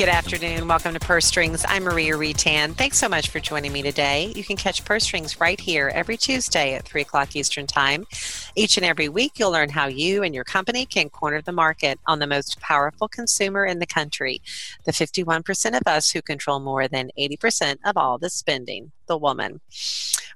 Good afternoon. Welcome to Purse Strings. I'm Maria Reitan. Thanks so much for joining me today. You can catch Purse Strings right here every Tuesday at 3 o'clock Eastern Time. Each and every week, you'll learn how you and your company can corner the market on the most powerful consumer in the country, the 51% of us who control more than 80% of all the spending, the woman.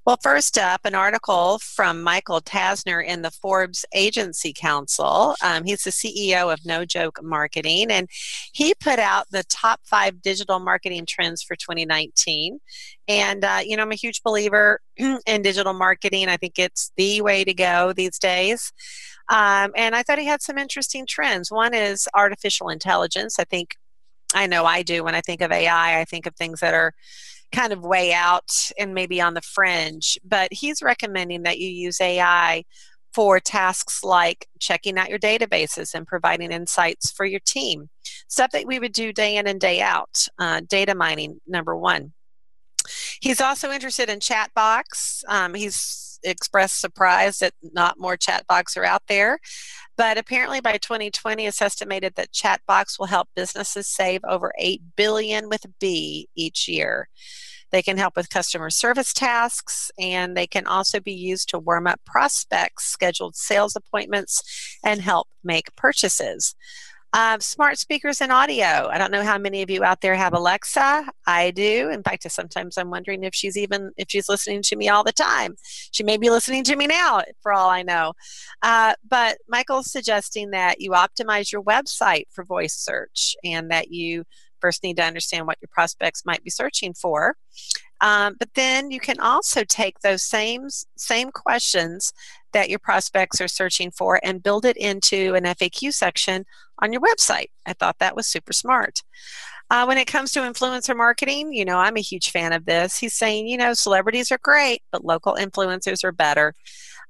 Well, first up, an article from Michael Tasner in the Forbes Agency Council. Um, he's the CEO of No Joke Marketing, and he put out the top five digital marketing trends for 2019. And, uh, you know, I'm a huge believer in digital marketing. I think it's the way to go these days. Um, and I thought he had some interesting trends. One is artificial intelligence. I think I know I do when I think of AI, I think of things that are kind of way out and maybe on the fringe. But he's recommending that you use AI for tasks like checking out your databases and providing insights for your team. Stuff that we would do day in and day out. Uh, data mining, number one. He's also interested in chatbots. Um, he's expressed surprise that not more chatbots are out there. But apparently by 2020, it's estimated that chatbots will help businesses save over 8 billion with B each year. They can help with customer service tasks, and they can also be used to warm up prospects, scheduled sales appointments, and help make purchases. Uh, smart speakers and audio. I don't know how many of you out there have Alexa. I do. In fact, sometimes I'm wondering if she's even if she's listening to me all the time. She may be listening to me now, for all I know. Uh, but Michael's suggesting that you optimize your website for voice search and that you first need to understand what your prospects might be searching for. Um, but then you can also take those same same questions that your prospects are searching for and build it into an FAQ section on your website. I thought that was super smart. Uh, when it comes to influencer marketing, you know, I'm a huge fan of this. He's saying, you know, celebrities are great, but local influencers are better.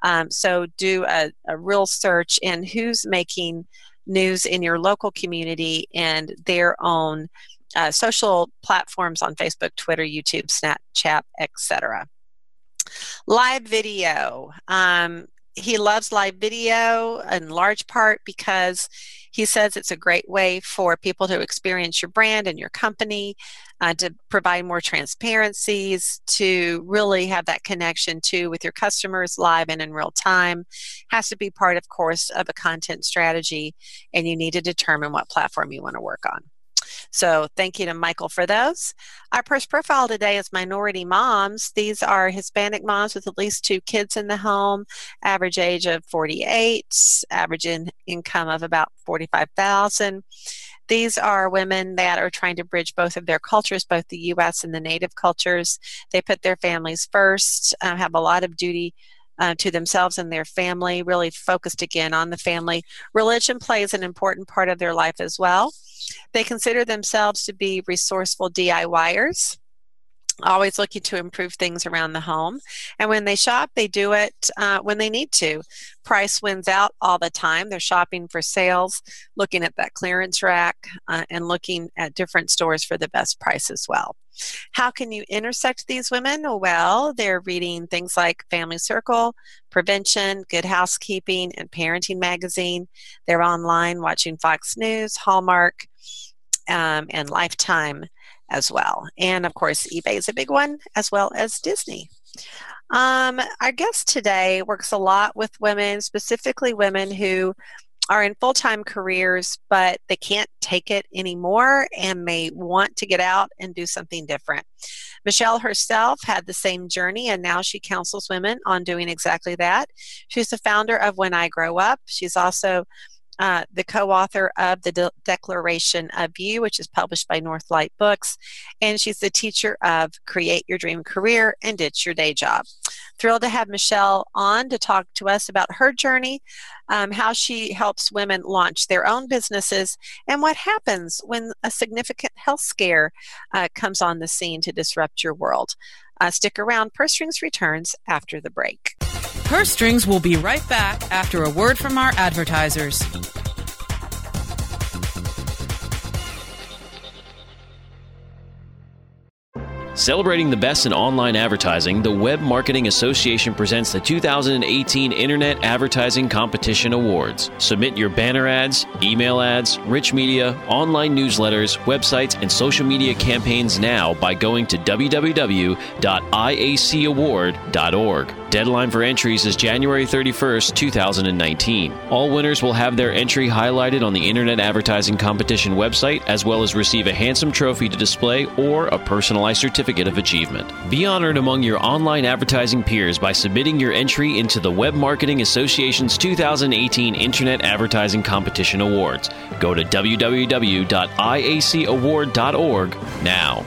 Um, so do a, a real search in who's making news in your local community and their own uh, social platforms on Facebook, Twitter, YouTube, Snapchat, etc. Live video. Um, he loves live video in large part because he says it's a great way for people to experience your brand and your company, uh, to provide more transparencies, to really have that connection too with your customers live and in real time. Has to be part, of course, of a content strategy, and you need to determine what platform you want to work on. So thank you to Michael for those. Our first profile today is minority moms. These are Hispanic moms with at least two kids in the home, average age of 48, average in income of about 45,000. These are women that are trying to bridge both of their cultures, both the U.S. and the native cultures. They put their families first, uh, have a lot of duty uh, to themselves and their family, really focused again on the family. Religion plays an important part of their life as well. They consider themselves to be resourceful DIYers always looking to improve things around the home. And when they shop, they do it uh, when they need to. Price wins out all the time. They're shopping for sales, looking at that clearance rack, uh, and looking at different stores for the best price as well. How can you intersect these women? Well, they're reading things like Family Circle, Prevention, Good Housekeeping, and Parenting Magazine. They're online watching Fox News, Hallmark, um, and Lifetime as well. And of course, eBay is a big one, as well as Disney. Um, our guest today works a lot with women, specifically women who are in full time careers, but they can't take it anymore and may want to get out and do something different. Michelle herself had the same journey and now she counsels women on doing exactly that. She's the founder of When I Grow Up. She's also uh, the co author of The De- Declaration of You, which is published by Northlight Books. And she's the teacher of Create Your Dream Career and Ditch Your Day Job. Thrilled to have Michelle on to talk to us about her journey, um, how she helps women launch their own businesses, and what happens when a significant health scare uh, comes on the scene to disrupt your world. Uh, stick around. Purse Strings returns after the break. Purse Strings will be right back after a word from our advertisers. Celebrating the best in online advertising, the Web Marketing Association presents the 2018 Internet Advertising Competition Awards. Submit your banner ads, email ads, rich media, online newsletters, websites, and social media campaigns now by going to www.iacaward.org. Deadline for entries is January 31st, 2019. All winners will have their entry highlighted on the Internet Advertising Competition website, as well as receive a handsome trophy to display or a personalized certificate of achievement. Be honored among your online advertising peers by submitting your entry into the Web Marketing Association's 2018 Internet Advertising Competition Awards. Go to www.iacaward.org now.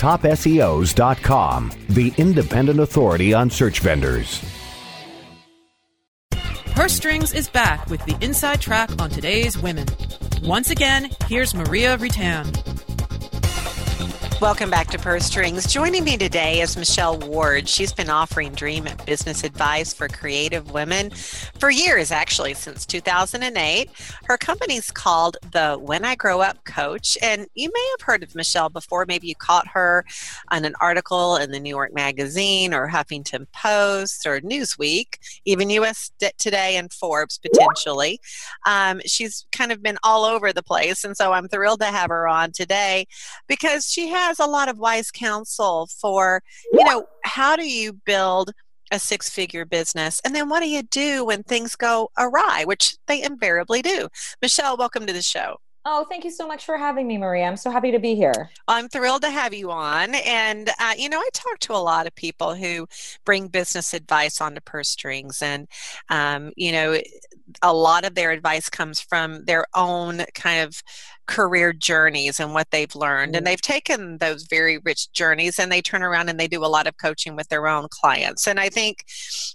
TopSEOs.com, the independent authority on search vendors. Purse Strings is back with the inside track on today's women. Once again, here's Maria Reitan. Welcome back to Purse Strings. Joining me today is Michelle Ward. She's been offering dream business advice for creative women for years, actually, since 2008. Her company's called the When I Grow Up Coach. And you may have heard of Michelle before. Maybe you caught her on an article in the New York Magazine or Huffington Post or Newsweek, even US Today and Forbes potentially. Um, she's kind of been all over the place. And so I'm thrilled to have her on today because she has has a lot of wise counsel for, you know, how do you build a six figure business? And then what do you do when things go awry, which they invariably do? Michelle, welcome to the show. Oh, thank you so much for having me, Maria. I'm so happy to be here. I'm thrilled to have you on. And, uh, you know, I talk to a lot of people who bring business advice onto purse strings. And, um, you know, a lot of their advice comes from their own kind of career journeys and what they've learned. And mm. they've taken those very rich journeys and they turn around and they do a lot of coaching with their own clients. And I think,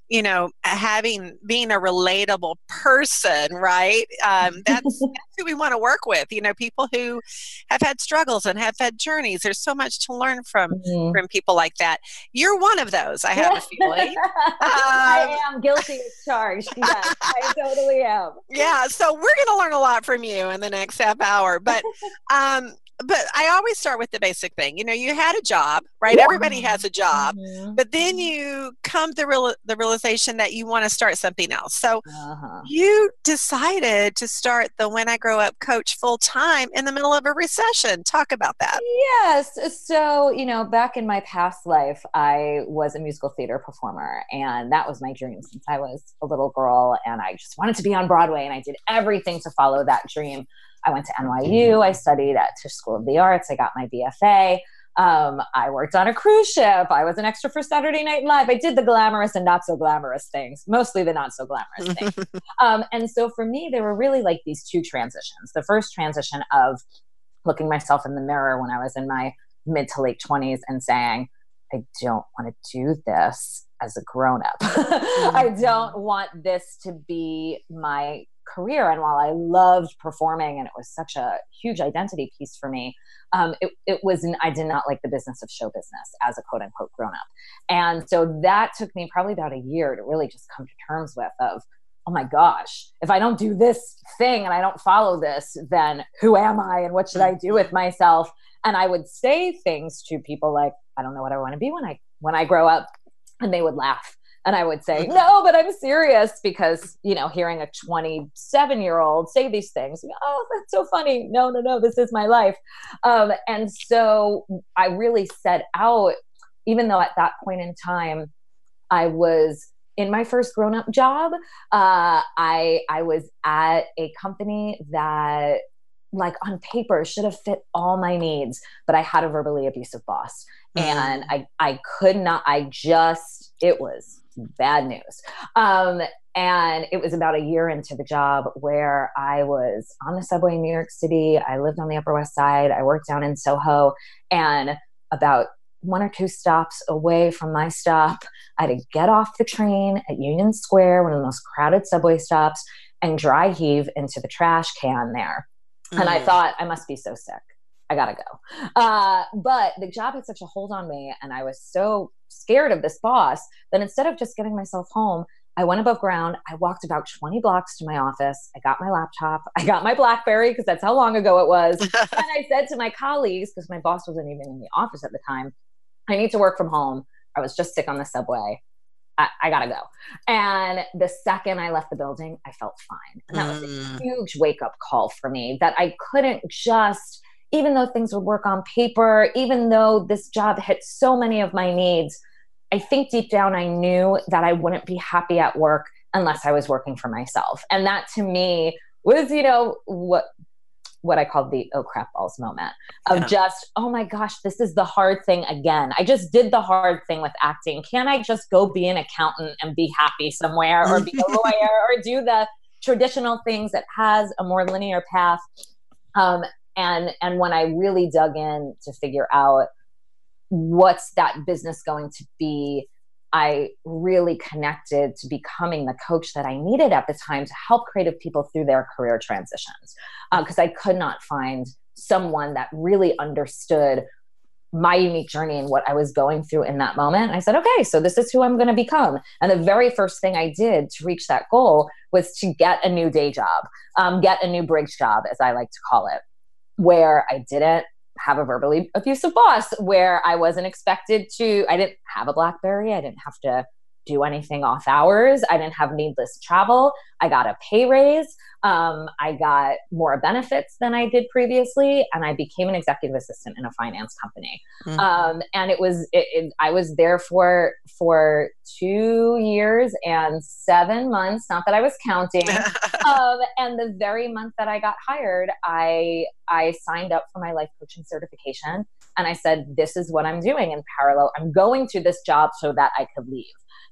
you know, having being a relatable person, right? Um, that's, that's who we want to work with. You know, people who have had struggles and have had journeys. There's so much to learn from mm-hmm. from people like that. You're one of those. I have a feeling. Um, I am guilty as charged. Yes, I totally am. Yeah. So we're going to learn a lot from you in the next half hour. But um, but I always start with the basic thing. You know, you had a job, right? Everybody has a job, mm-hmm. but then you come to real, the realization that you want to start something else. So uh-huh. you decided to start the When I Grow Up coach full time in the middle of a recession. Talk about that. Yes. So, you know, back in my past life, I was a musical theater performer, and that was my dream since I was a little girl, and I just wanted to be on Broadway, and I did everything to follow that dream. I went to NYU. I studied at Tisch School of the Arts. I got my BFA. Um, I worked on a cruise ship. I was an extra for Saturday Night Live. I did the glamorous and not so glamorous things, mostly the not so glamorous things. Um, and so for me, there were really like these two transitions. The first transition of looking myself in the mirror when I was in my mid to late 20s and saying, I don't want to do this as a grown up. mm-hmm. I don't want this to be my career. And while I loved performing and it was such a huge identity piece for me, um, it, it was, I did not like the business of show business as a quote unquote grown up. And so that took me probably about a year to really just come to terms with of, oh my gosh, if I don't do this thing and I don't follow this, then who am I and what should I do with myself? And I would say things to people like, I don't know what I want to be when I when I grow up. And they would laugh. And I would say, no, but I'm serious because, you know, hearing a 27 year old say these things, oh, that's so funny. No, no, no, this is my life. Um, and so I really set out, even though at that point in time, I was in my first grown up job, uh, I I was at a company that like on paper should have fit all my needs, but I had a verbally abusive boss, mm-hmm. and I I could not. I just it was bad news. Um, and it was about a year into the job where I was on the subway in New York City. I lived on the Upper West Side. I worked down in Soho, and about one or two stops away from my stop. I had to get off the train at Union Square, one of the most crowded subway stops, and dry heave into the trash can there. Mm. And I mm. thought, I must be so sick. I gotta go. Uh, but the job had such a hold on me, and I was so scared of this boss that instead of just getting myself home, I went above ground. I walked about 20 blocks to my office. I got my laptop. I got my Blackberry because that's how long ago it was. and I said to my colleagues, because my boss wasn't even in the office at the time, I need to work from home. I was just sick on the subway. I, I, gotta go. And the second I left the building, I felt fine. And that was a mm. huge wake up call for me that I couldn't just, even though things would work on paper, even though this job hit so many of my needs, I think deep down I knew that I wouldn't be happy at work unless I was working for myself. And that to me was, you know, what what I called the oh crap balls moment of yeah. just, oh my gosh, this is the hard thing again. I just did the hard thing with acting. Can I just go be an accountant and be happy somewhere or be a lawyer or do the traditional things that has a more linear path? Um, and and when I really dug in to figure out what's that business going to be I really connected to becoming the coach that I needed at the time to help creative people through their career transitions. Because uh, I could not find someone that really understood my unique journey and what I was going through in that moment. I said, okay, so this is who I'm going to become. And the very first thing I did to reach that goal was to get a new day job, um, get a new bridge job, as I like to call it, where I didn't have a verbally abusive boss where I wasn't expected to, I didn't have a Blackberry. I didn't have to do anything off hours. I didn't have needless travel. I got a pay raise. Um, I got more benefits than I did previously, and I became an executive assistant in a finance company. Mm-hmm. Um, and it was it, it, I was there for for two years and seven months. Not that I was counting. um, and the very month that I got hired, I I signed up for my life coaching certification, and I said, "This is what I'm doing in parallel. I'm going to this job so that I could leave."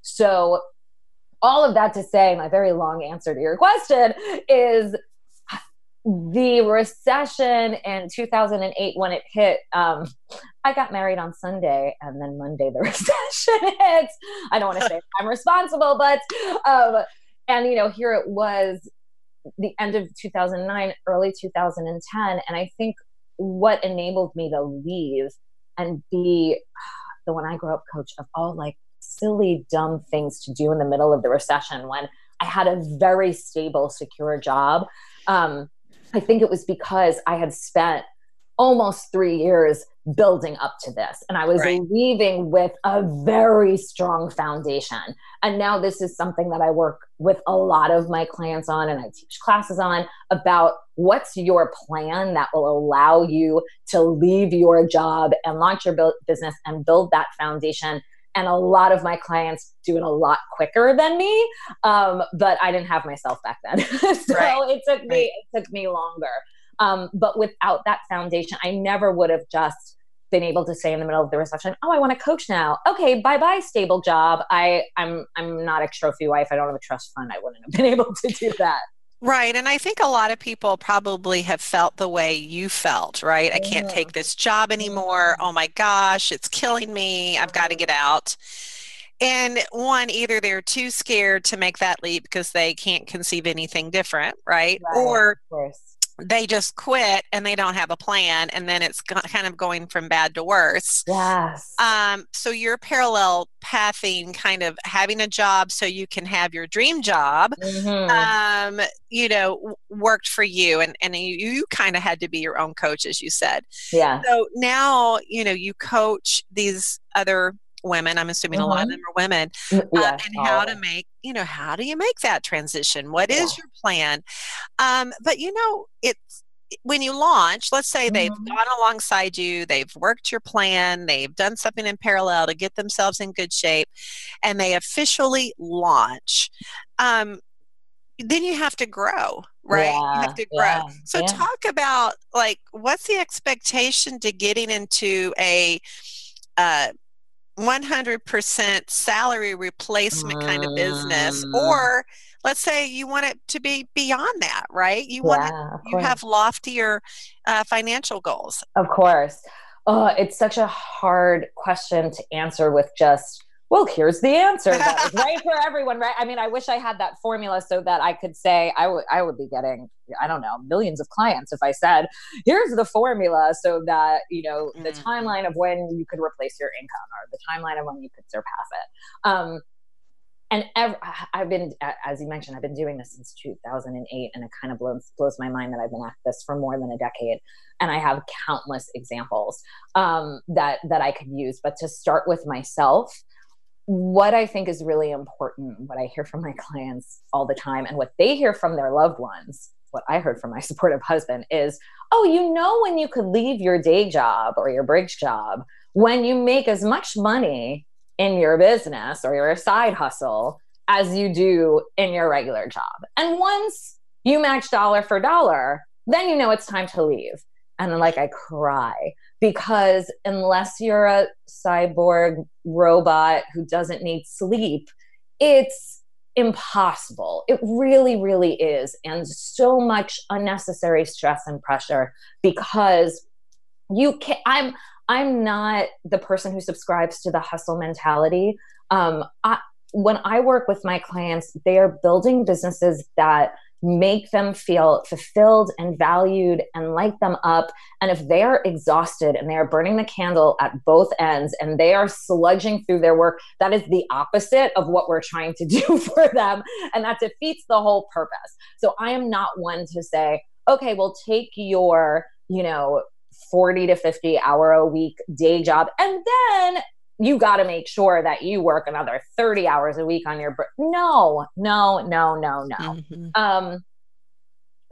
So, all of that to say, my very long answer to your question is the recession in 2008 when it hit um, i got married on sunday and then monday the recession hits i don't want to say i'm responsible but um, and you know here it was the end of 2009 early 2010 and i think what enabled me to leave and be the when i grew up coach of all like silly, dumb things to do in the middle of the recession when I had a very stable, secure job. Um, I think it was because I had spent almost three years building up to this. And I was right. leaving with a very strong foundation. And now this is something that I work with a lot of my clients on and I teach classes on about what's your plan that will allow you to leave your job and launch your business and build that foundation and a lot of my clients do it a lot quicker than me um, but i didn't have myself back then so right. it took me right. it took me longer um, but without that foundation i never would have just been able to say in the middle of the reception, "Oh, I want to coach now." Okay, bye bye, stable job. I I'm I'm not a trophy wife. I don't have a trust fund. I wouldn't have been able to do that. Right. And I think a lot of people probably have felt the way you felt, right? I can't take this job anymore. Oh my gosh, it's killing me. I've got to get out. And one, either they're too scared to make that leap because they can't conceive anything different, right? Right, Or. They just quit and they don't have a plan and then it's kind of going from bad to worse. Yes. Um, so you're parallel pathing, kind of having a job so you can have your dream job. Mhm. Um, you know, worked for you, and and you, you kind of had to be your own coach, as you said. yeah. So now, you know, you coach these other women. I'm assuming a lot of Mhm. them are women, uh, yeah. and how to make, you know, how do you make that transition? What is Yeah. your plan? Um, but you know, it's when you launch, let's say they've Mhm. gone alongside you, they've worked your plan, they've done something in parallel to get themselves in good shape, and they officially launch. Um, then you have to grow, right? you have to grow. yeah, so yeah. talk about like what's the expectation to getting into a uh, 100% salary replacement kind of business Mm. or let's say you want it to be beyond that right you want it, Yeah, of you course. have loftier uh, financial goals Of course. Oh, it's such a hard question to answer with just, well, here's the answer that is right for everyone, right? I mean, I wish I had that formula so that I could say I would I would be getting, I don't know, millions of clients if I said, here's the formula so that, you know, the Mhm. timeline of when you could replace your income or the timeline of when you could surpass it. Um, and ev- I've been, as you mentioned, I've been doing this since 2008, and it kind of blows blows my mind that I've been at this for more than a decade, and I have countless examples um, that that I could use. But to start with myself, what I think is really important, what I hear from my clients all the time, and what they hear from their loved ones, what I heard from my supportive husband is, "Oh, you know, when you could leave your day job or your bridge job when you make as much money." in your business or your side hustle as you do in your regular job. And once you match dollar for dollar, then you know it's time to leave. And then, like, I cry because unless you're a cyborg robot who doesn't need sleep, it's impossible. It really, really is. And so much unnecessary stress and pressure because you can I'm I'm not the person who subscribes to the hustle mentality. Um, I, when I work with my clients, they are building businesses that make them feel fulfilled and valued and light them up. And if they are exhausted and they are burning the candle at both ends and they are sludging through their work, that is the opposite of what we're trying to do for them. And that defeats the whole purpose. So I am not one to say, okay, well, take your, you know, 40 to 50 hour a week day job and then you got to make sure that you work another 30 hours a week on your br- no no no no no Mhm. um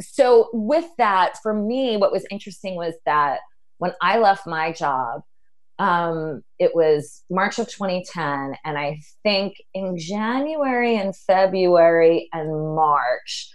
so with that for me what was interesting was that when i left my job um it was march of 2010 and i think in january and february and march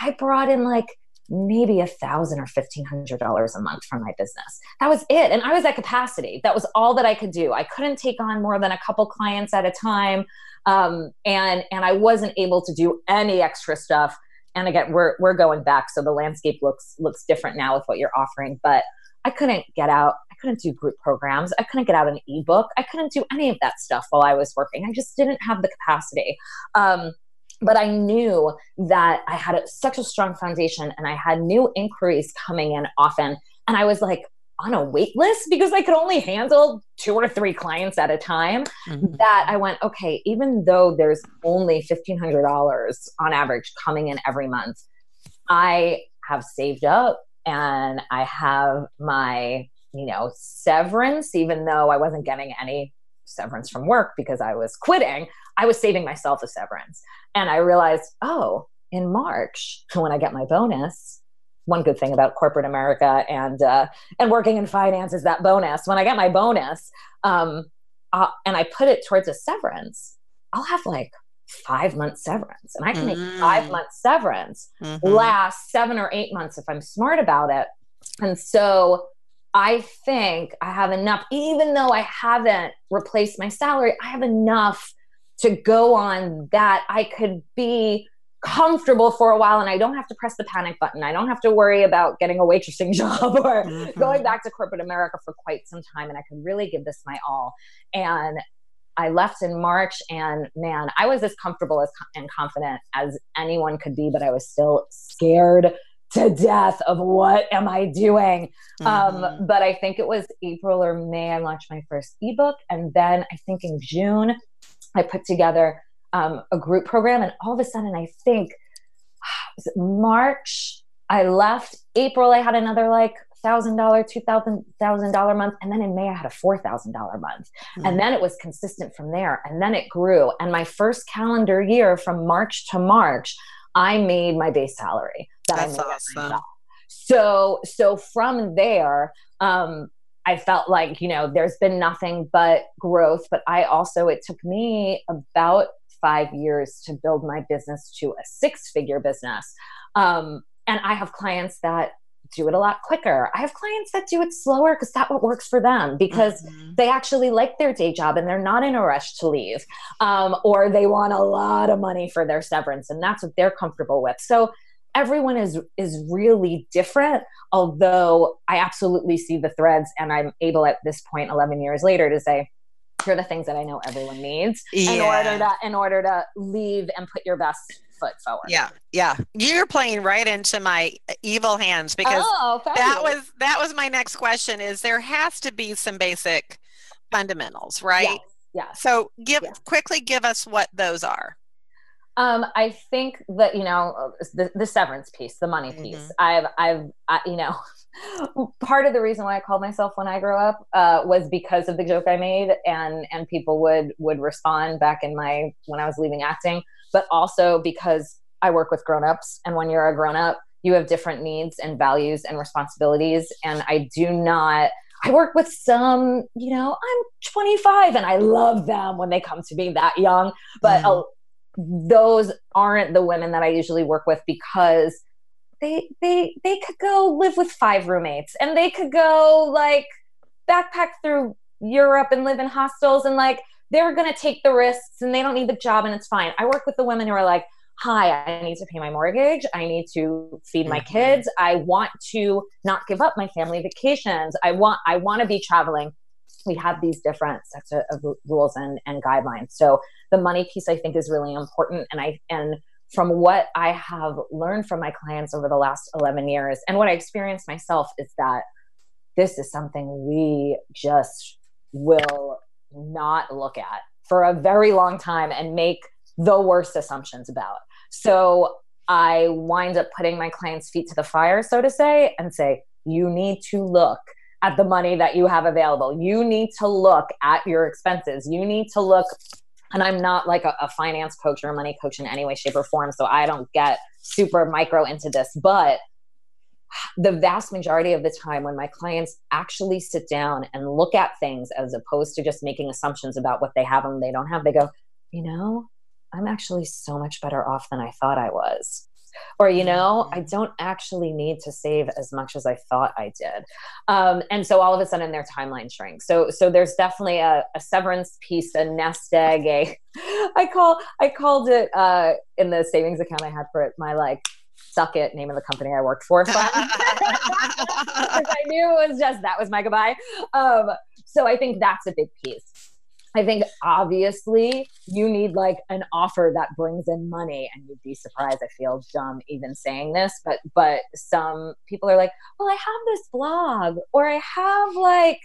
i brought in like maybe a thousand or fifteen hundred dollars a month from my business. That was it. And I was at capacity. That was all that I could do. I couldn't take on more than a couple clients at a time. Um, and and I wasn't able to do any extra stuff. And again, we're we're going back. So the landscape looks looks different now with what you're offering. But I couldn't get out, I couldn't do group programs, I couldn't get out an ebook, I couldn't do any of that stuff while I was working. I just didn't have the capacity. Um, but I knew that I had a, such a strong foundation and I had new inquiries coming in often. And I was like on a wait list because I could only handle two or three clients at a time. Mhm. That I went, okay, even though there's only $1,500 on average coming in every month, I have saved up and I have my, you know, severance, even though I wasn't getting any severance from work because I was quitting, I was saving myself a severance. And I realized, oh, in March, when I get my bonus, one good thing about corporate America and uh, and working in finance is that bonus. When I get my bonus, um, uh, and I put it towards a severance, I'll have like five months severance, and I can make five Mm. months severance Mhm. last seven or eight months if I'm smart about it. And so I think I have enough, even though I haven't replaced my salary, I have enough to go on that I could be comfortable for a while and I don't have to press the panic button. I don't have to worry about getting a waitressing job or mm-hmm. going back to corporate America for quite some time. And I could really give this my all. And I left in March, and man, I was as comfortable as and confident as anyone could be, but I was still scared to death of what am I doing. Um, mm-hmm. Um, but I think it was April or May I launched my first ebook, and then I think in June I put together um, a group program, and all of a sudden I think March I left. April I had another like thousand dollar, two thousand thousand dollar month, and then in May I had a four thousand dollar month, mm-hmm. and then it was consistent from there, and then it grew. And my first calendar year, from March to March, I made my base salary that That's I made awesome. So, so from there, um, I felt like you know there's been nothing but growth. But I also it took me about five years to build my business to a six figure business. Um, and I have clients that do it a lot quicker. I have clients that do it slower because that what works for them because mm-hmm. they actually like their day job and they're not in a rush to leave, um, or they want a lot of money for their severance and that's what they're comfortable with. So everyone is is really different. Although I absolutely see the threads, and I'm able at this point, 11 years later, to say. Here are the things that I know everyone needs yeah. in order to in order to leave and put your best foot forward. Yeah, yeah. You're playing right into my evil hands because oh, that was that was my next question. Is there has to be some basic fundamentals, right? Yes. Yeah. So give yes. quickly give us what those are. Um, I think that you know the, the severance piece, the money piece. Mm-hmm. I've, I've, I, you know, part of the reason why I called myself when I grew up uh, was because of the joke I made, and and people would would respond back in my when I was leaving acting, but also because I work with grown-ups, and when you're a grown-up, you have different needs and values and responsibilities, and I do not. I work with some, you know, I'm 25 and I love them when they come to me that young, but mm-hmm those aren't the women that I usually work with because they they they could go live with five roommates and they could go like backpack through Europe and live in hostels and like they're going to take the risks and they don't need the job and it's fine. I work with the women who are like, "Hi, I need to pay my mortgage. I need to feed my mm-hmm. kids. I want to not give up my family vacations. I want I want to be traveling." We have these different sets of rules and, and guidelines. So the money piece I think is really important. And I and from what I have learned from my clients over the last 11 years and what I experienced myself is that this is something we just will not look at for a very long time and make the worst assumptions about. So I wind up putting my clients' feet to the fire, so to say, and say, you need to look at the money that you have available. You need to look at your expenses. You need to look and I'm not like a, a, finance coach or a money coach in any way, shape, or form. So I don't get super micro into this. But the vast majority of the time, when my clients actually sit down and look at things as opposed to just making assumptions about what they have and they don't have, they go, you know, I'm actually so much better off than I thought I was. Or you know i mm-hmm. don't actually need to save as much as i thought i did. Um, and so all of a sudden their timeline shrinks. So so there's definitely a, a severance piece a nest egg a i call i called it uh, in the savings account i had for it my like suck it name of the company I worked for. I knew it was just that was my goodbye. Um, so I think that's a big piece. I think obviously you need like an offer that brings in money and you'd be surprised. I feel dumb even saying this, but but some people are like, "Well, I have this blog or I have like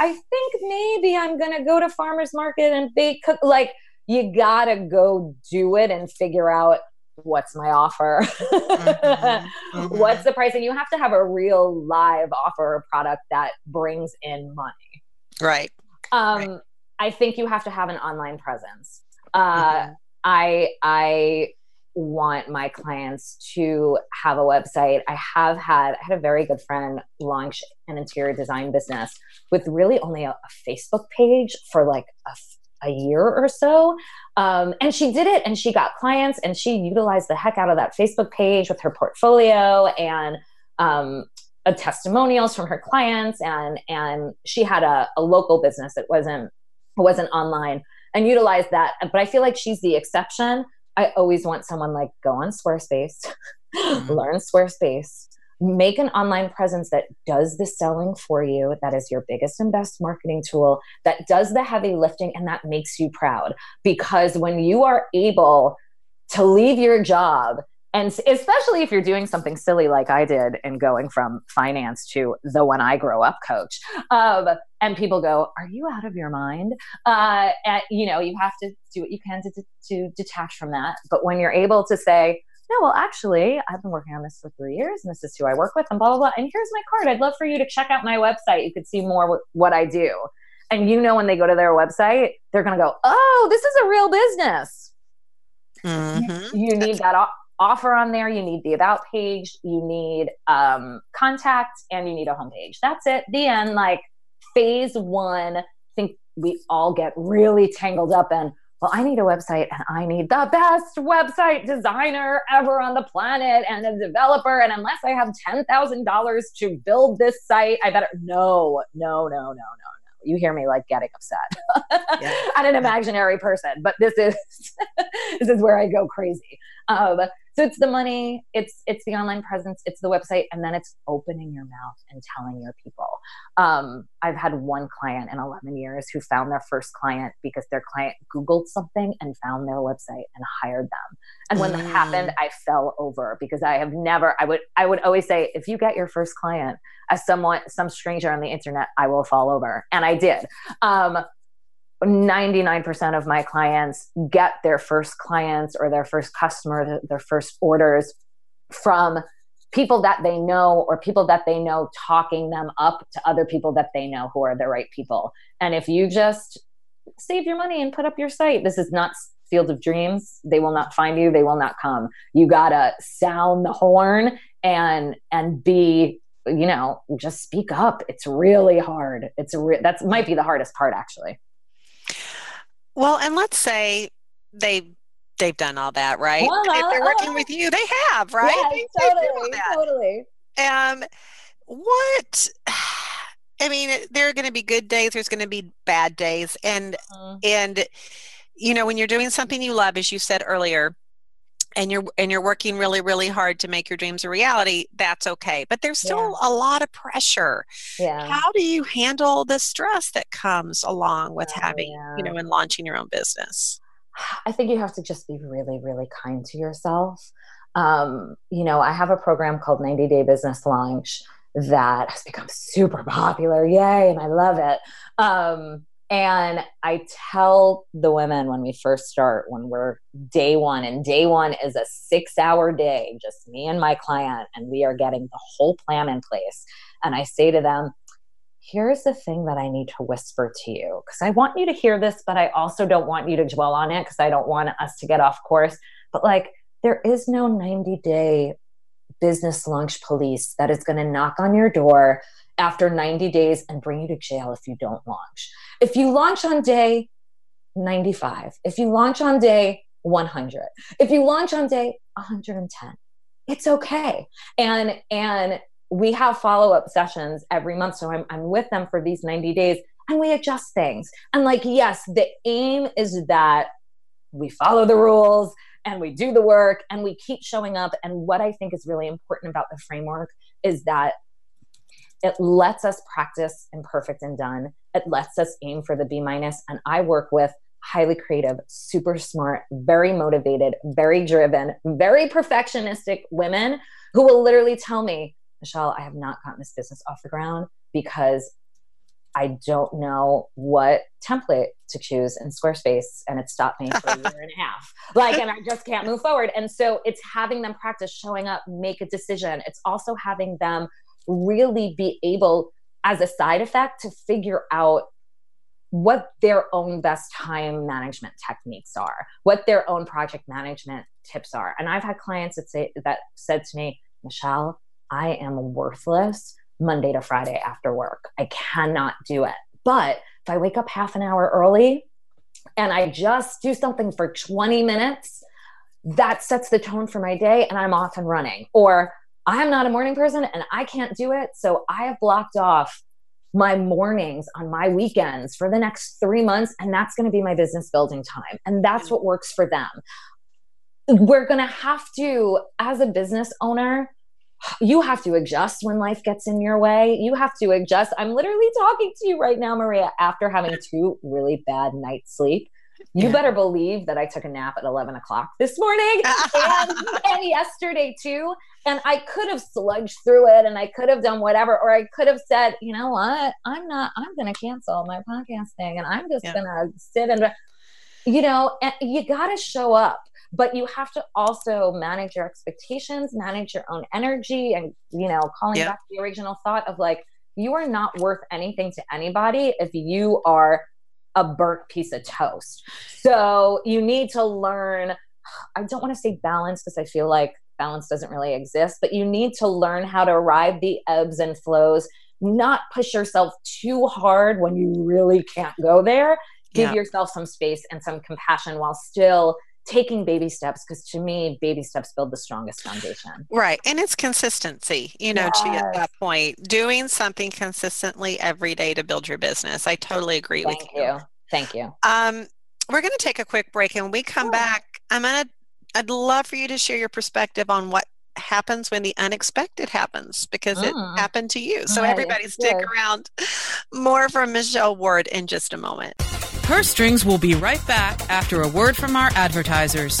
I think maybe I'm going to go to farmers market and bake cook like you got to go do it and figure out what's my offer mm-hmm. Mm-hmm. what's the price and you have to have a real live offer or product that brings in money right um right I think you have to have an online presence. Uh, mm-hmm. I I want my clients to have a website. I have had I had a very good friend launch an interior design business with really only a, a Facebook page for like a, a year or so. Um, and she did it and she got clients and she utilized the heck out of that Facebook page with her portfolio and um, a testimonials from her clients and and she had a, a local business it wasn't it wasn't online and utilized that but i feel like she's the exception i always want someone like go on squarespace mm-hmm. learn squarespace make an online presence that does the selling for you that is your biggest and best marketing tool that does the heavy lifting and that makes you proud because when you are able to leave your job and especially if you're doing something silly like I did and going from finance to the when I grow up coach, um, and people go, "Are you out of your mind?" Uh, and, you know, you have to do what you can to, to detach from that. But when you're able to say, "No, well, actually, I've been working on this for three years, and this is who I work with, and blah blah blah," and here's my card. I'd love for you to check out my website. You could see more what I do. And you know, when they go to their website, they're going to go, "Oh, this is a real business." Mm-hmm. You need that offer on there. You need the about page, you need um, contact, and you need a homepage. That's it. The end. Like phase one, I think we all get really tangled up in. Well, I need a website and I need the best website designer ever on the planet and a developer. And unless I have $10,000 to build this site, I better. No, no, no, no, no, no. you hear me like getting upset yeah. at an imaginary person but this is this is where i go crazy um, so it's the money, it's it's the online presence, it's the website, and then it's opening your mouth and telling your people. Um, I've had one client in 11 years who found their first client because their client Googled something and found their website and hired them. And when mm. that happened, I fell over because I have never. I would I would always say, if you get your first client as someone some stranger on the internet, I will fall over, and I did. Um, 99% of my clients get their first clients or their first customer, their first orders from people that they know or people that they know talking them up to other people that they know who are the right people. And if you just save your money and put up your site, this is not field of dreams. They will not find you, they will not come. You got to sound the horn and and be you know just speak up it's really hard it's re- that's might be the hardest part actually well, and let's say they they've done all that, right? Uh-huh, they're working uh-huh. with you. They have, right? Yeah, totally, totally. Um, what? I mean, there are going to be good days. There's going to be bad days, and uh-huh. and you know when you're doing something you love, as you said earlier, and you're and you're working really really hard to make your dreams a reality that's okay. But there's still yeah. a lot of pressure. Yeah. How do you handle the stress that comes along with oh, having yeah. you know and launching your own business? I think you have to just be really really kind to yourself. Um, you know i have a program called 90 day business launch that has become super popular. Yay and i love it. Um, and I tell the women when we first start, when we're day one, and day one is a six hour day, just me and my client, and we are getting the whole plan in place. And I say to them, here's the thing that I need to whisper to you because I want you to hear this, but I also don't want you to dwell on it because I don't want us to get off course. But like, there is no 90 day business launch police that is going to knock on your door after 90 days and bring you to jail if you don't launch. If you launch on day 95, if you launch on day 100, if you launch on day 110, it's okay. And and we have follow-up sessions every month so I'm I'm with them for these 90 days and we adjust things. And like yes, the aim is that we follow the rules and we do the work and we keep showing up and what I think is really important about the framework is that it lets us practice imperfect and done. It lets us aim for the B minus. And I work with highly creative, super smart, very motivated, very driven, very perfectionistic women who will literally tell me, Michelle, I have not gotten this business off the ground because I don't know what template to choose in Squarespace, and it stopped me for a year and a half. Like, and I just can't move forward. And so it's having them practice showing up, make a decision. It's also having them really be able, as a side effect, to figure out what their own best time management techniques are, what their own project management tips are. And I've had clients that say that said to me, Michelle, I am worthless Monday to Friday after work. I cannot do it. But if I wake up half an hour early and I just do something for 20 minutes, that sets the tone for my day and I'm off and running. Or I am not a morning person and I can't do it. So I have blocked off my mornings on my weekends for the next three months. And that's going to be my business building time. And that's what works for them. We're going to have to, as a business owner, you have to adjust when life gets in your way. You have to adjust. I'm literally talking to you right now, Maria, after having two really bad nights sleep. You yeah. better believe that I took a nap at 11 o'clock this morning and, and, yesterday too. And I could have sludged through it and I could have done whatever, or I could have said, you know what? I'm not, I'm going to cancel my podcasting and I'm just yeah. going to sit and, you know, and you got to show up but you have to also manage your expectations manage your own energy and you know calling yep. back the original thought of like you are not worth anything to anybody if you are a burnt piece of toast. So you need to learn i don't want to say balance because i feel like balance doesn't really exist but you need to learn how to ride the ebbs and flows not push yourself too hard when you really can't go there. Give yourself some space and some compassion while still taking baby steps because to me baby steps build the strongest foundation right and it's consistency you know yes. to at that point doing something consistently every day to build your business i totally agree thank with you. you thank you um we're going to take a quick break and when we come back i'm going to i'd love for you to share your perspective on what happens when the unexpected happens because it mm. happened to you so right. everybody stick around more from michelle ward in just a moment Purse Strings will be right back after a word from our advertisers.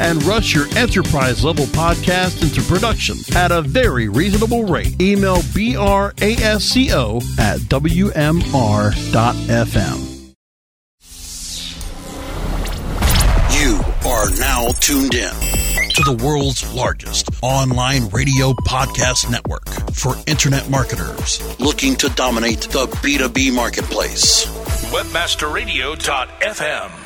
and rush your enterprise level podcast into production at a very reasonable rate. Email BRASCO at WMR.FM. You are now tuned in to the world's largest online radio podcast network for internet marketers looking to dominate the B2B marketplace. Webmasterradio.fm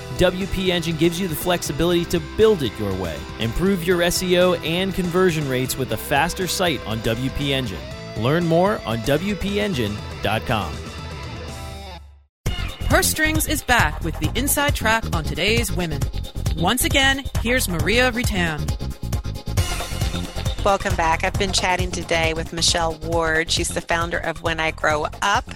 WP Engine gives you the flexibility to build it your way. Improve your SEO and conversion rates with a faster site on WP Engine. Learn more on WPEngine.com. Purse Strings is back with the inside track on today's women. Once again, here's Maria Reitan. Welcome back. I've been chatting today with Michelle Ward. She's the founder of When I Grow Up,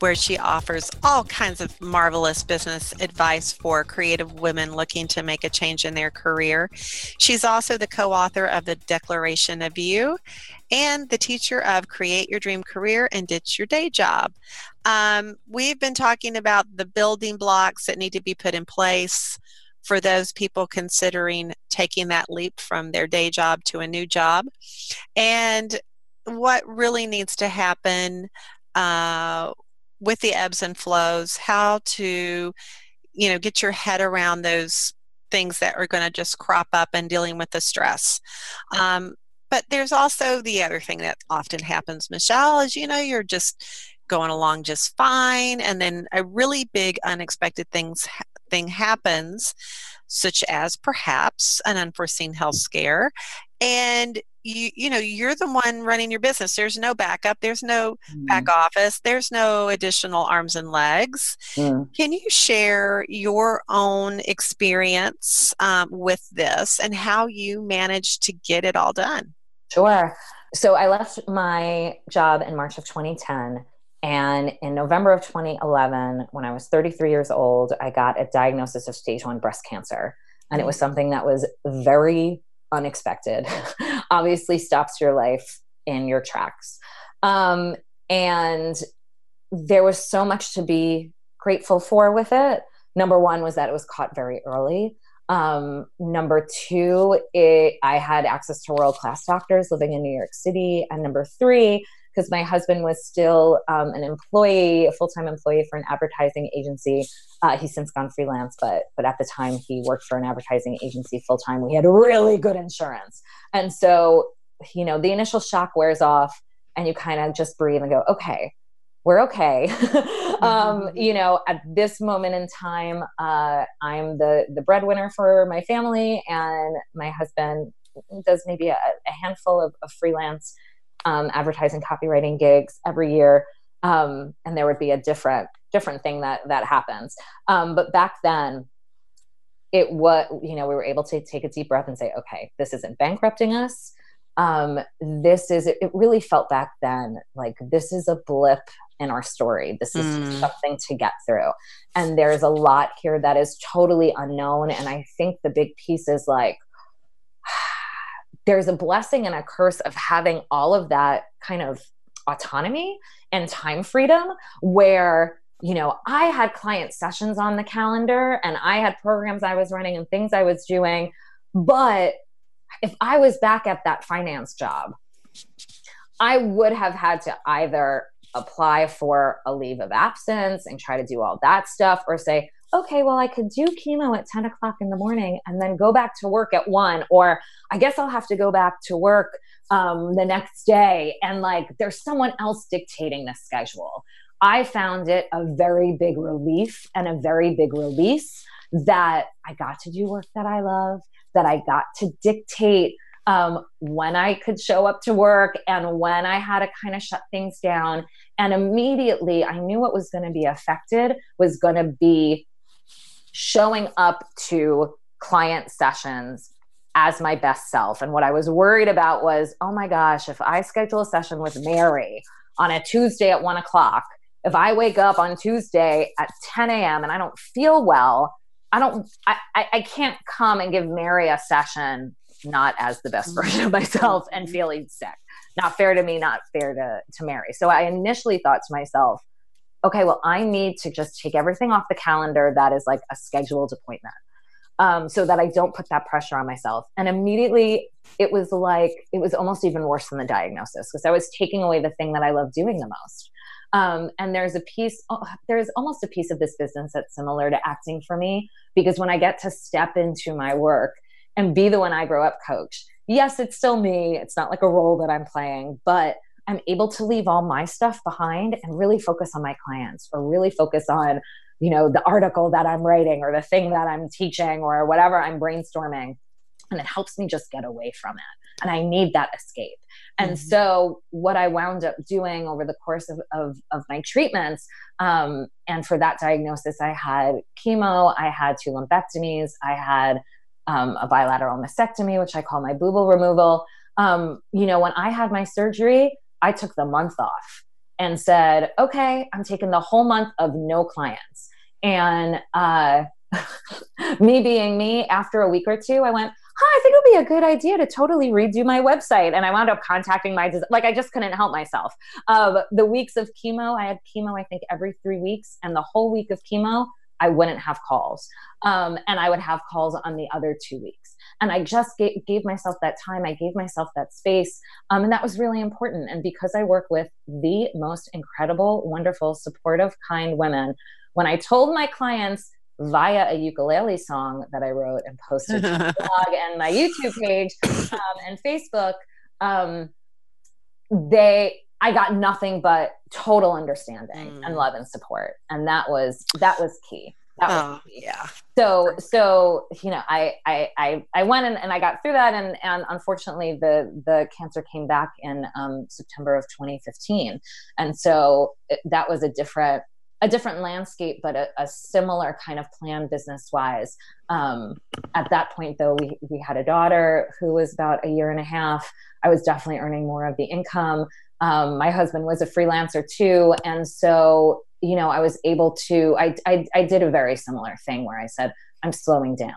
where she offers all kinds of marvelous business advice for creative women looking to make a change in their career. She's also the co author of The Declaration of You and the teacher of Create Your Dream Career and Ditch Your Day Job. Um, we've been talking about the building blocks that need to be put in place for those people considering taking that leap from their day job to a new job. And what really needs to happen uh, with the ebbs and flows, how to, you know, get your head around those things that are going to just crop up and dealing with the stress. Um, but there's also the other thing that often happens, Michelle, is you know, you're just going along just fine, and then a really big unexpected things thing happens such as perhaps an unforeseen health scare. And you you know you're the one running your business there's no backup there's no mm. back office there's no additional arms and legs mm. can you share your own experience um, with this and how you managed to get it all done sure so i left my job in march of 2010 and in November of 2011, when I was 33 years old, I got a diagnosis of stage one breast cancer. And it was something that was very unexpected. Obviously, stops your life in your tracks. Um, and there was so much to be grateful for with it. Number one was that it was caught very early. Um, number two, it, I had access to world class doctors living in New York City. And number three, because my husband was still um, an employee, a full time employee for an advertising agency. Uh, he's since gone freelance, but but at the time he worked for an advertising agency full time. We had really good insurance, and so you know the initial shock wears off, and you kind of just breathe and go, okay, we're okay. um, mm-hmm. you know, at this moment in time, uh, I'm the the breadwinner for my family, and my husband does maybe a, a handful of, of freelance um, advertising copywriting gigs every year. Um, and there would be a different different thing that that happens. Um, but back then it was you know we were able to take a deep breath and say okay this isn't bankrupting us. Um, this is it really felt back then like this is a blip in our story. This is mm. something to get through. And there's a lot here that is totally unknown. And i think the big piece is like there's a blessing and a curse of having all of that kind of autonomy and time freedom where you know i had client sessions on the calendar and i had programs i was running and things i was doing. But if i was back at that finance job i would have had to either apply for a leave of absence and try to do all that stuff or say okay, well, I could do chemo at 10 o'clock in the morning and then go back to work at one, or I guess I'll have to go back to work um, the next day. And like, there's someone else dictating the schedule. I found it a very big relief and a very big release that I got to do work that I love, that I got to dictate um, when I could show up to work and when I had to kind of shut things down. And immediately I knew what was going to be affected was going to be showing up to client sessions as my best self. And what I was worried about was, oh my gosh, if I schedule a session with Mary on a Tuesday at one o'clock, if I wake up on Tuesday at 10 a.m. and I don't feel well, I don't, I, I, I can't come and give Mary a session not as the best version of myself and mm-hmm. feeling sick. Not fair to me, not fair to, to Mary. So I initially thought to myself, okay, well, I need to just take everything off the calendar that is like a scheduled appointment um, so that I don't put that pressure on myself. And immediately it was like, it was almost even worse than the diagnosis because I was taking away the thing that I love doing the most. Um, and there's a piece, oh, there's almost a piece of this business that's similar to acting for me because when I get to step into my work and be the When I Grow Up coach, yes, it's still me. It's not like a role that I'm playing, but I'm able to leave all my stuff behind and really focus on my clients or really focus on, you know, the article that I'm writing or the thing that I'm teaching or whatever I'm brainstorming. And it helps me just get away from it. And I need that escape. And mm-hmm. so, what I wound up doing over the course of, of, of my treatments, um, and for that diagnosis, I had chemo, I had two lumpectomies, I had um, a bilateral mastectomy, which I call my boobal removal. Um, you know, when I had my surgery, I took the month off and said, okay, I'm taking the whole month of no clients. And uh, me being me, after a week or two, I went, huh, I think it would be a good idea to totally redo my website. And I wound up contacting my, like, I just couldn't help myself. Uh, the weeks of chemo, I had chemo, I think, every three weeks. And the whole week of chemo, I wouldn't have calls. Um, and I would have calls on the other two weeks. And I just gave, gave myself that time. I gave myself that space. Um, and that was really important. And because I work with the most incredible, wonderful, supportive, kind women, when I told my clients via a ukulele song that I wrote and posted to my blog and my YouTube page um, and Facebook, um, they I got nothing but total understanding mm. and love and support, and that was that was key. Oh yeah. So so you know I I I, I went and, and I got through that and and unfortunately the the cancer came back in um, September of 2015 and so it, that was a different a different landscape, but a, a similar kind of plan business wise. Um, at that point, though, we, we had a daughter who was about a year and a half. I was definitely earning more of the income. Um, my husband was a freelancer too. And so, you know, I was able to, I, I, I did a very similar thing where I said, I'm slowing down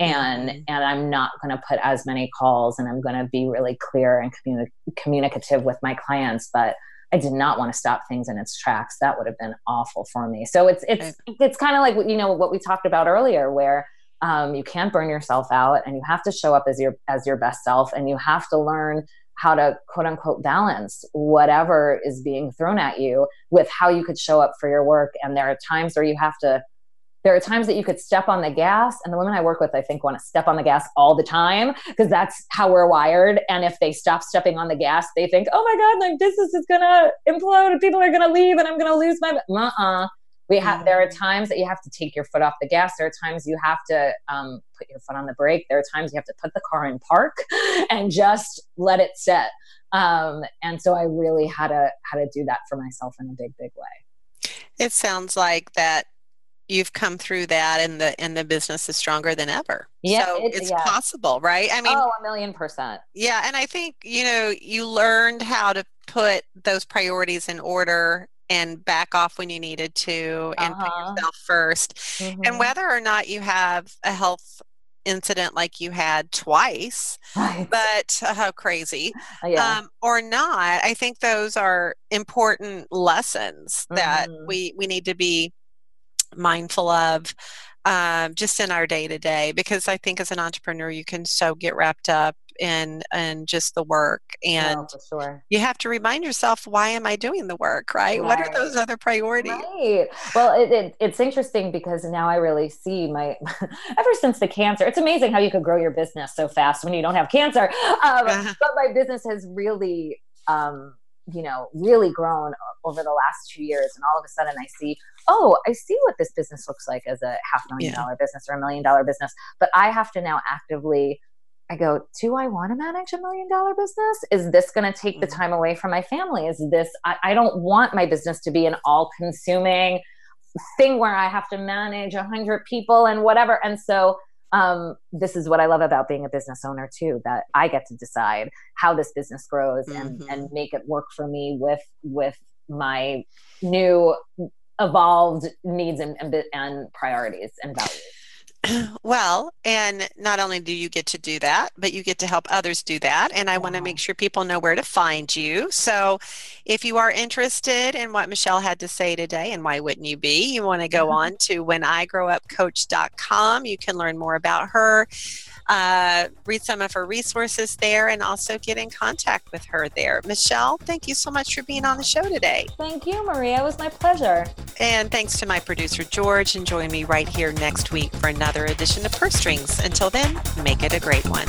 and mm-hmm. and i'm not going to put as many calls and i'm going to be really clear and communi- communicative with my clients but I did not want to stop things in its tracks. That would have been awful for me. So it's it's it's kind of like you know what we talked about earlier, where um, you can't burn yourself out, and you have to show up as your as your best self, and you have to learn how to quote unquote balance whatever is being thrown at you with how you could show up for your work. And there are times where you have to there are times that you could step on the gas. And the women i work with i think want to step on the gas all the time because that's how we're wired. And if they stop stepping on the gas they think oh my god my business is gonna implode. And people are gonna leave and i'm gonna lose my uh-uh we have there are mm. times that you have to take your foot off the gas. There are times you have to um, put your foot on the brake. There are times you have to put the car in park and just let it sit um, and so i really had to had to do that for myself in a big big way. It sounds like that you've come through that and the and the business is stronger than ever. Yeah so it's, it's yeah. possible right? I mean oh a million percent. Yeah and i think you know you learned how to put those priorities in order and back off when you needed to and uh-huh. put yourself 1st mm-hmm. and whether or not you have a health incident like you had twice right. but uh, how crazy yeah. um, or not i think those are important lessons mm-hmm. that we we need to be mindful of um, just in our day to day because I think as an entrepreneur you can so get wrapped up in in just the work and no, sure. you have to remind yourself why am I doing the work right, right. what are those other priorities right well it, it, it's interesting because now I really see my ever since the cancer it's amazing how you could grow your business so fast when you don't have cancer um, but my business has really um, you know really grown over the last two years and all of a sudden i see oh i see what this business looks like as a half million yeah. dollar business or a million dollar business but i have to now actively i go do i want to manage a million dollar business is this going to take mm-hmm. the time away from my family is this I, I don't want my business to be an all consuming thing where i have to manage a hundred people and whatever and so um, this is what I love about being a business owner too, that I get to decide how this business grows and, mm-hmm. and make it work for me with, with my new evolved needs and, and, and priorities and values. Well, and not only do you get to do that, but you get to help others do that. And I wow. want to make sure people know where to find you. So if you are interested in what Michelle had to say today, and why wouldn't you be, you want to go mm-hmm. on to whenigrowupcoach.com. You can learn more about her uh, read some of her resources there and also get in contact with her there. Michelle, thank you so much for being on the show today. Thank you, Maria. It was my pleasure. And thanks to my producer, George, and join me right here next week for another edition of Purse Strings. Until then, make it a great one.